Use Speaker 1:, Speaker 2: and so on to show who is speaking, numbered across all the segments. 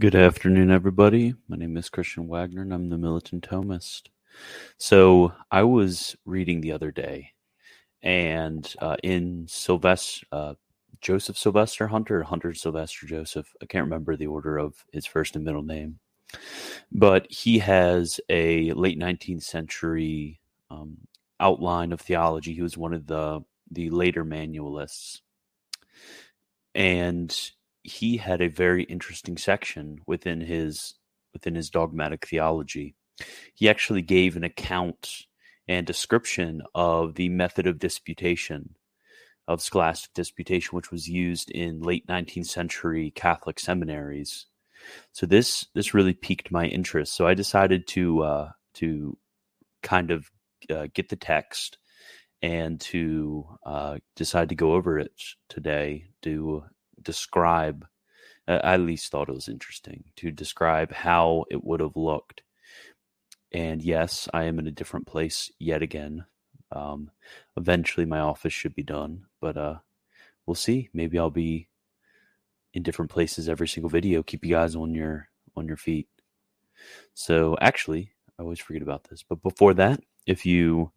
Speaker 1: Good afternoon, everybody. My name is Christian Wagner, and I'm the Militant Thomist. So I was reading the other day, and uh, in Sylvester, uh, Joseph Sylvester Hunter, Hunter Sylvester Joseph, I can't remember the order of his first and middle name, but he has a late 19th century um, outline of theology. He was one of the the later manualists, and he had a very interesting section within his within his dogmatic theology. He actually gave an account and description of the method of disputation of scholastic disputation which was used in late 19th century Catholic seminaries. So this this really piqued my interest. So I decided to uh, to kind of uh, get the text and to uh, decide to go over it today to describe I at least thought it was interesting to describe how it would have looked. And yes, I am in a different place yet again. Um, eventually, my office should be done, but uh, we'll see. Maybe I'll be in different places every single video. Keep you guys on your on your feet. So, actually, I always forget about this. But before that, if you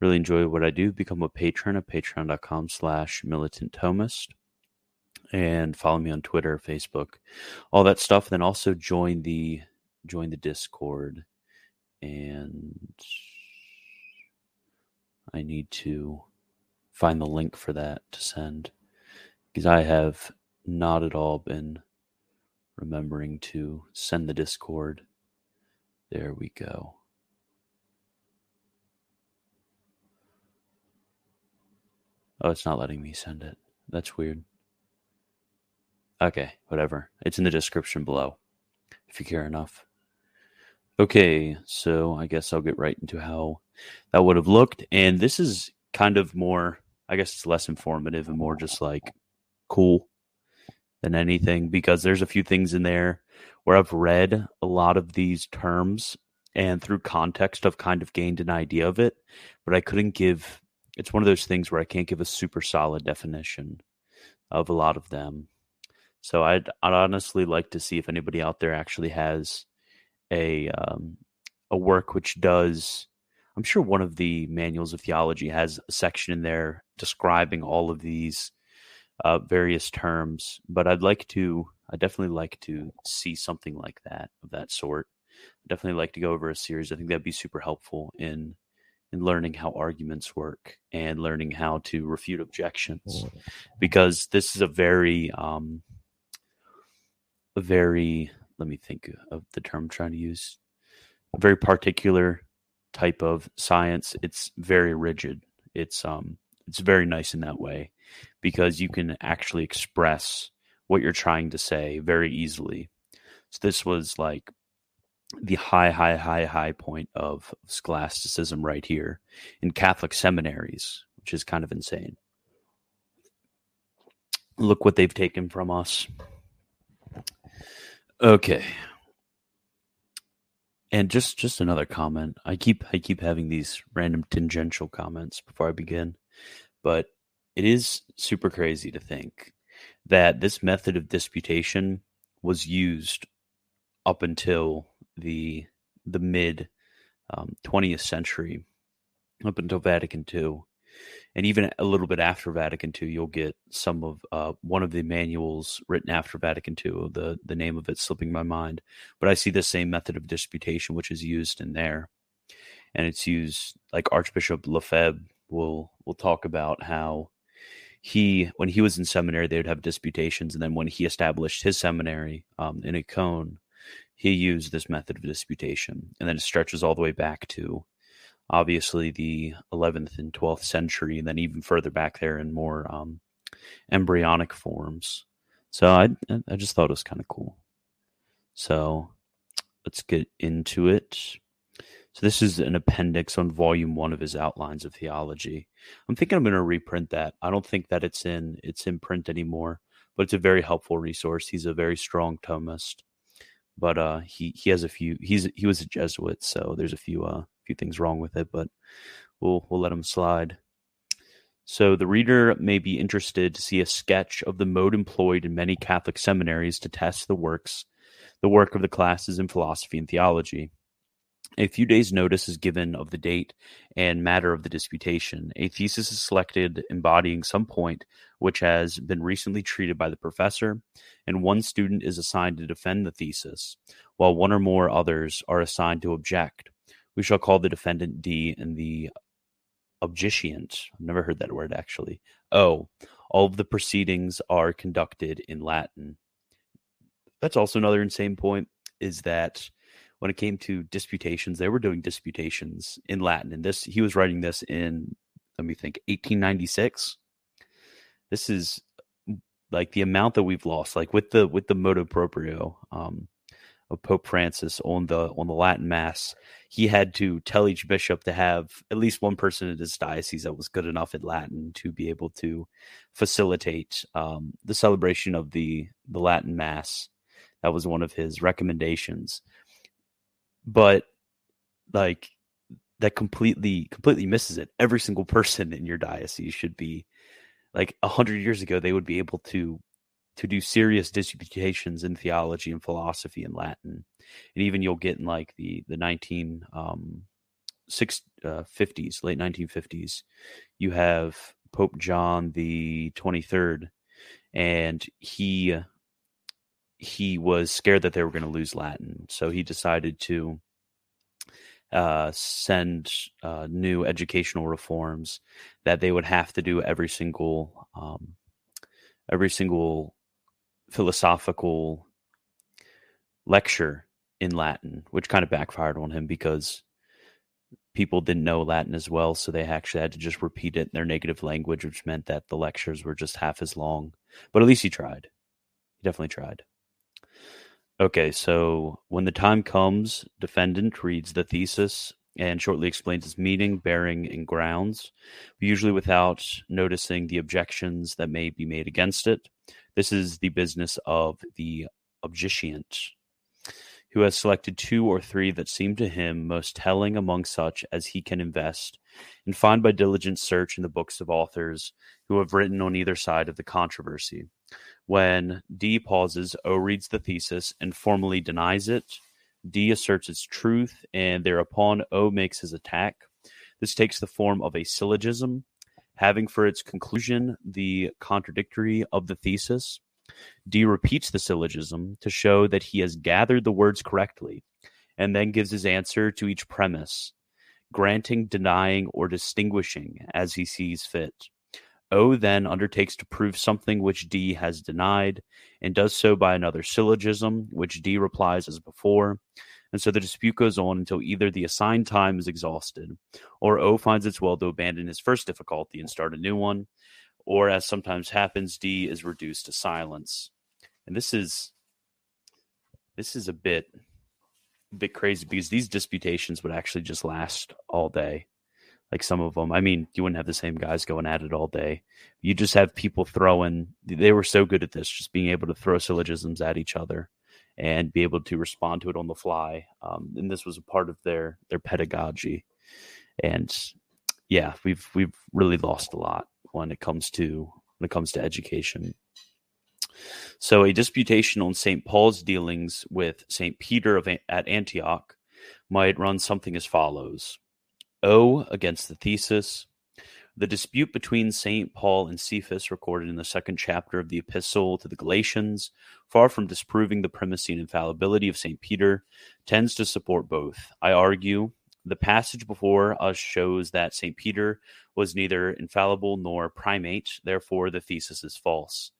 Speaker 1: really enjoy what I do, become a patron at patreon.com slash militant thomist and follow me on Twitter, Facebook, all that stuff. Then also join the join the Discord, and I need to find the link for that to send because I have not at all been remembering to send the Discord. There we go. Oh, it's not letting me send it. That's weird. Okay, whatever. It's in the description below if you care enough. Okay, so I guess I'll get right into how that would have looked. And this is kind of more, I guess it's less informative and more just like cool than anything because there's a few things in there where I've read a lot of these terms and through context I've kind of gained an idea of it, but I couldn't give it's one of those things where I can't give a super solid definition of a lot of them. So I'd, I'd honestly like to see if anybody out there actually has a um, a work which does. I'm sure one of the manuals of theology has a section in there describing all of these uh, various terms, but I'd like to. I definitely like to see something like that of that sort. I'd definitely like to go over a series. I think that'd be super helpful in in learning how arguments work and learning how to refute objections, because this is a very um, very let me think of the term I'm trying to use a very particular type of science. It's very rigid. It's um it's very nice in that way because you can actually express what you're trying to say very easily. So this was like the high high high high point of scholasticism right here in catholic seminaries which is kind of insane. Look what they've taken from us Okay. And just just another comment. I keep I keep having these random tangential comments before I begin, but it is super crazy to think that this method of disputation was used up until the the mid um, 20th century, up until Vatican II, and even a little bit after Vatican II, you'll get some of uh, one of the manuals written after Vatican II. The the name of it slipping my mind, but I see the same method of disputation which is used in there, and it's used like Archbishop Lefebvre will will talk about how he when he was in seminary they would have disputations, and then when he established his seminary um, in Ancona, he used this method of disputation, and then it stretches all the way back to obviously the 11th and 12th century, and then even further back there in more um, embryonic forms. So I I just thought it was kind of cool. So let's get into it. So this is an appendix on volume one of his outlines of theology. I'm thinking I'm going to reprint that. I don't think that it's in it's in print anymore, but it's a very helpful resource. He's a very strong Thomist, but uh, he he has a few. He's he was a Jesuit, so there's a few uh, few things wrong with it, but we'll we'll let them slide. So the reader may be interested to see a sketch of the mode employed in many Catholic seminaries to test the works The work of the classes in philosophy and theology. A few days' notice is given of the date and matter of the disputation. A thesis is selected embodying some point which has been recently treated by the professor, and one student is assigned to defend the thesis, while one or more others are assigned to object. We shall call the defendant D and the objicient. I've never heard that word actually. O. All of the proceedings are conducted in Latin. That's also another insane point is that when it came to disputations, they were doing disputations in Latin. And this, he was writing this in, let me think, 1896. This is like the amount that we've lost, like with the with the motu proprio um, of Pope Francis on the on the Latin Mass, he had to tell each bishop to have at least one person in his diocese that was good enough at Latin to be able to facilitate um, the celebration of the the Latin Mass. That was one of his recommendations but like that completely completely misses it. Every single person in your diocese should be like a hundred years ago they would be able to to do serious disputations in theology and philosophy and Latin, and even you'll get in like the the nineteen um, six uh, fifties, late nineteen fifties, you have Pope John the twenty third, and he he was scared that they were going to lose Latin, so he decided to uh, send uh, new educational reforms that they would have to do every single um, every single philosophical lecture in Latin, which kind of backfired on him because people didn't know Latin as well, so they actually had to just repeat it in their native language, which meant that the lectures were just half as long. But at least he tried. He definitely tried. Okay, so when the time comes, defendant reads the thesis and shortly explains its meaning, bearing, and grounds, usually without noticing the objections that may be made against it. This is the business of the objicient, who has selected two or three that seem to him most telling among such as he can invest, and find by diligent search in the books of authors who have written on either side of the controversy. When D pauses, O reads the thesis and formally denies it. D asserts its truth, and thereupon O makes his attack. This takes the form of a syllogism, having for its conclusion the contradictory of the thesis. D repeats the syllogism to show that he has gathered the words correctly, and then gives his answer to each premise, granting, denying, or distinguishing as he sees fit. O then undertakes to prove something which D has denied, and does so by another syllogism, which D replies as before. And so the dispute goes on until either the assigned time is exhausted, or O finds it's well to abandon his first difficulty and start a new one, or as sometimes happens, D is reduced to silence. And this is this is a bit a bit crazy because these disputations would actually just last all day like some of them. I mean, you wouldn't have the same guys going at it all day. You just have people throwing. They were so good at this, just being able to throw syllogisms at each other and be able to respond to it on the fly. Um, and this was a part of their their pedagogy. And yeah, we've we've really lost a lot when it comes to when it comes to education. So a disputation on St. Paul's dealings with St. Peter of, at Antioch might run something as follows. O against the thesis. The dispute between St. Paul and Cephas, recorded in the second chapter of the Epistle to the Galatians, far from disproving the primacy and infallibility of St. Peter, tends to support both. I argue the passage before us shows that St. Peter was neither infallible nor primate, therefore the thesis is false.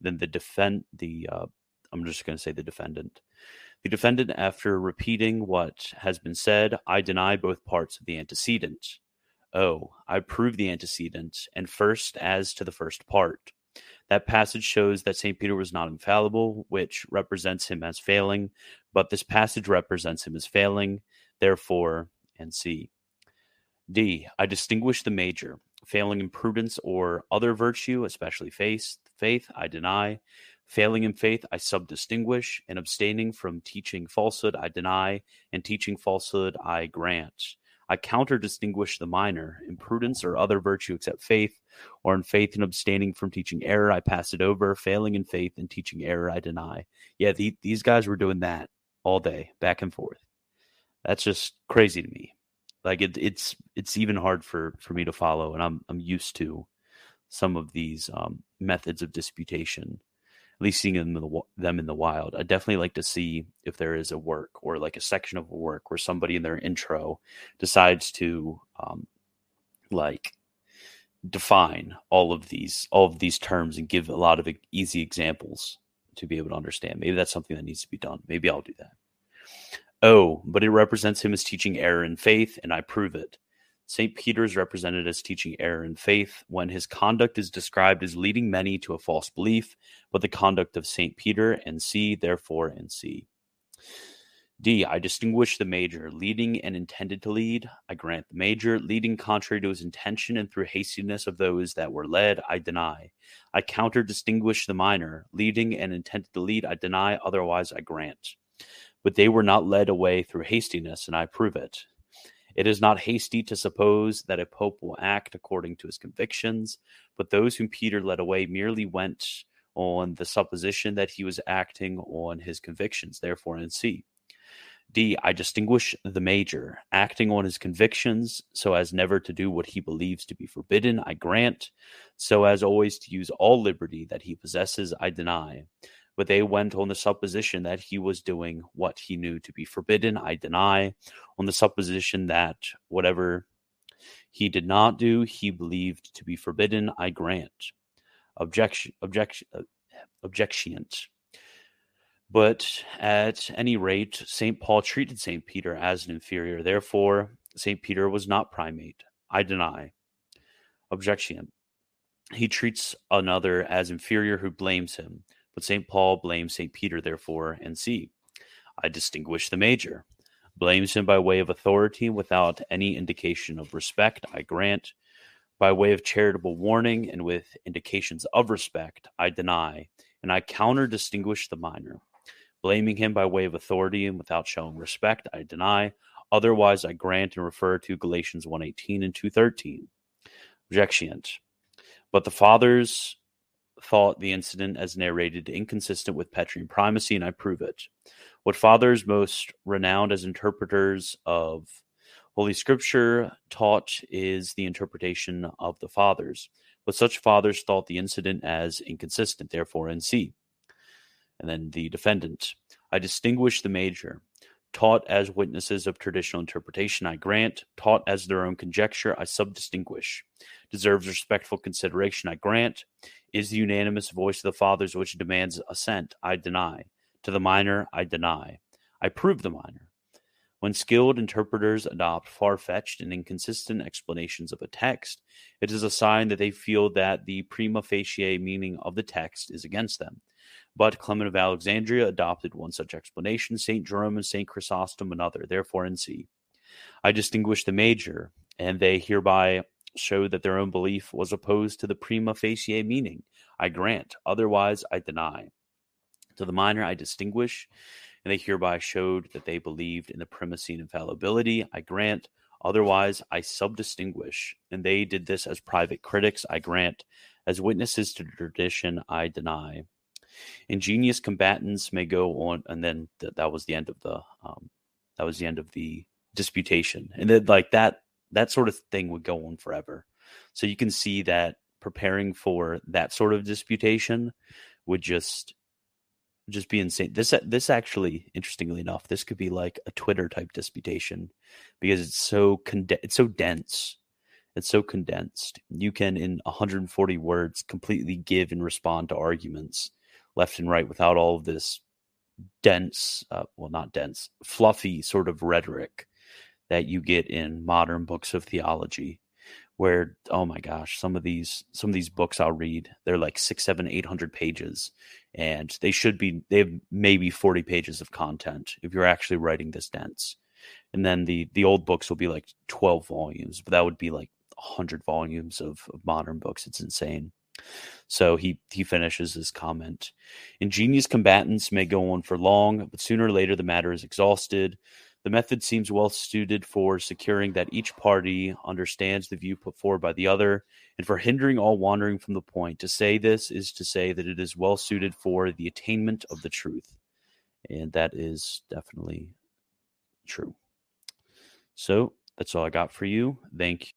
Speaker 1: Then the defend the uh, I'm just going to say the defendant. The defendant, after repeating what has been said, I deny both parts of the antecedent. Oh, I prove the antecedent, and first as to the first part. That passage shows that St. Peter was not infallible, which represents him as failing, but this passage represents him as failing, therefore, and C. D. I distinguish the major. Failing in prudence or other virtue, especially faith, faith, I deny. Failing in faith, I subdistinguish, and abstaining from teaching falsehood, I deny, and teaching falsehood, I grant. I counter distinguish the minor. In prudence or other virtue except faith, or in faith and abstaining from teaching error, I pass it over. Failing in faith and teaching error, I deny. Yeah, the, these guys were doing that all day, back and forth. That's just crazy to me. Like it, it's it's even hard for for me to follow, and I'm I'm used to some of these um, methods of disputation at least seeing them in, the, them in the wild. I definitely like to see if there is a work or like a section of a work where somebody in their intro decides to um, like define all of these all of these terms and give a lot of easy examples to be able to understand. Maybe that's something that needs to be done. Maybe I'll do that. Oh, but it represents him as teaching error in faith, and I prove it. St. Peter is represented as teaching error in faith when his conduct is described as leading many to a false belief, but the conduct of St. Peter and C, therefore, and C. D. I distinguish the major, leading and intended to lead. I grant the major, leading contrary to his intention and through hastiness of those that were led, I deny. I counter distinguish the minor, leading and intended to lead, I deny, otherwise I grant. But they were not led away through hastiness, and I prove it. It is not hasty to suppose that a pope will act according to his convictions, but those whom Peter led away merely went on the supposition that he was acting on his convictions, therefore in C. D. I distinguish the major, acting on his convictions so as never to do what he believes to be forbidden, I grant, so as always to use all liberty that he possesses, I deny but they went on the supposition that he was doing what he knew to be forbidden. I deny, on the supposition that whatever he did not do, he believed to be forbidden. I grant. Objection, objection, uh, objectionant. But at any rate, St. Paul treated St. Peter as an inferior. Therefore, St. Peter was not primate. I deny. Objection. He treats another as inferior who blames him. But St. Paul blames St. Peter, therefore, and see, I distinguish the major. Blames him by way of authority without any indication of respect, I grant. By way of charitable warning and with indications of respect, I deny, and I counter distinguish the minor. Blaming him by way of authority and without showing respect, I deny. Otherwise, I grant and refer to Galatians 1.18 and 2.13. Objection. But the fathers thought the incident as narrated inconsistent with Petrine primacy, and I prove it. What fathers most renowned as interpreters of Holy Scripture taught is the interpretation of the fathers, but such fathers thought the incident as inconsistent, therefore, in C. And then the defendant. I distinguish the major. Taught as witnesses of traditional interpretation, I grant. Taught as their own conjecture, I subdistinguish. Deserves respectful consideration, I grant is the unanimous voice of the fathers which demands assent. I deny. To the minor, I deny. I prove the minor. When skilled interpreters adopt far fetched and inconsistent explanations of a text, it is a sign that they feel that the prima facie meaning of the text is against them. But Clement of Alexandria adopted one such explanation, St. Jerome and St. Chrysostom another. Therefore, in C. I distinguish the major, and they hereby show that their own belief was opposed to the prima facie meaning. I grant, otherwise I deny. To the minor, I distinguish, and they hereby showed that they believed in the primacy and infallibility. I grant, otherwise I subdistinguish, and they did this as private critics. I grant, as witnesses to tradition, I deny. Ingenious combatants may go on, and then th- that was the end of the um, that was the end of the disputation, and then like that that sort of thing would go on forever. So you can see that preparing for that sort of disputation would just just be insane. This this actually, interestingly enough, this could be like a Twitter type disputation because it's so conde- it's so dense. It's so condensed. You can in 140 words completely give and respond to arguments left and right without all of this dense, uh, well, not dense, fluffy sort of rhetoric that you get in modern books of theology where oh my gosh some of these some of these books i'll read they're like six seven eight hundred pages and they should be they have maybe 40 pages of content if you're actually writing this dense. And then the the old books will be like 12 volumes but that would be like 100 volumes of, of modern books. It's insane. So he he finishes his comment. Ingenious combatants may go on for long but sooner or later the matter is exhausted The method seems well suited for securing that each party understands the view put forward by the other and for hindering all wandering from the point. To say this is to say that it is well suited for the attainment of the truth. And that is definitely true. So that's all I got for you. Thank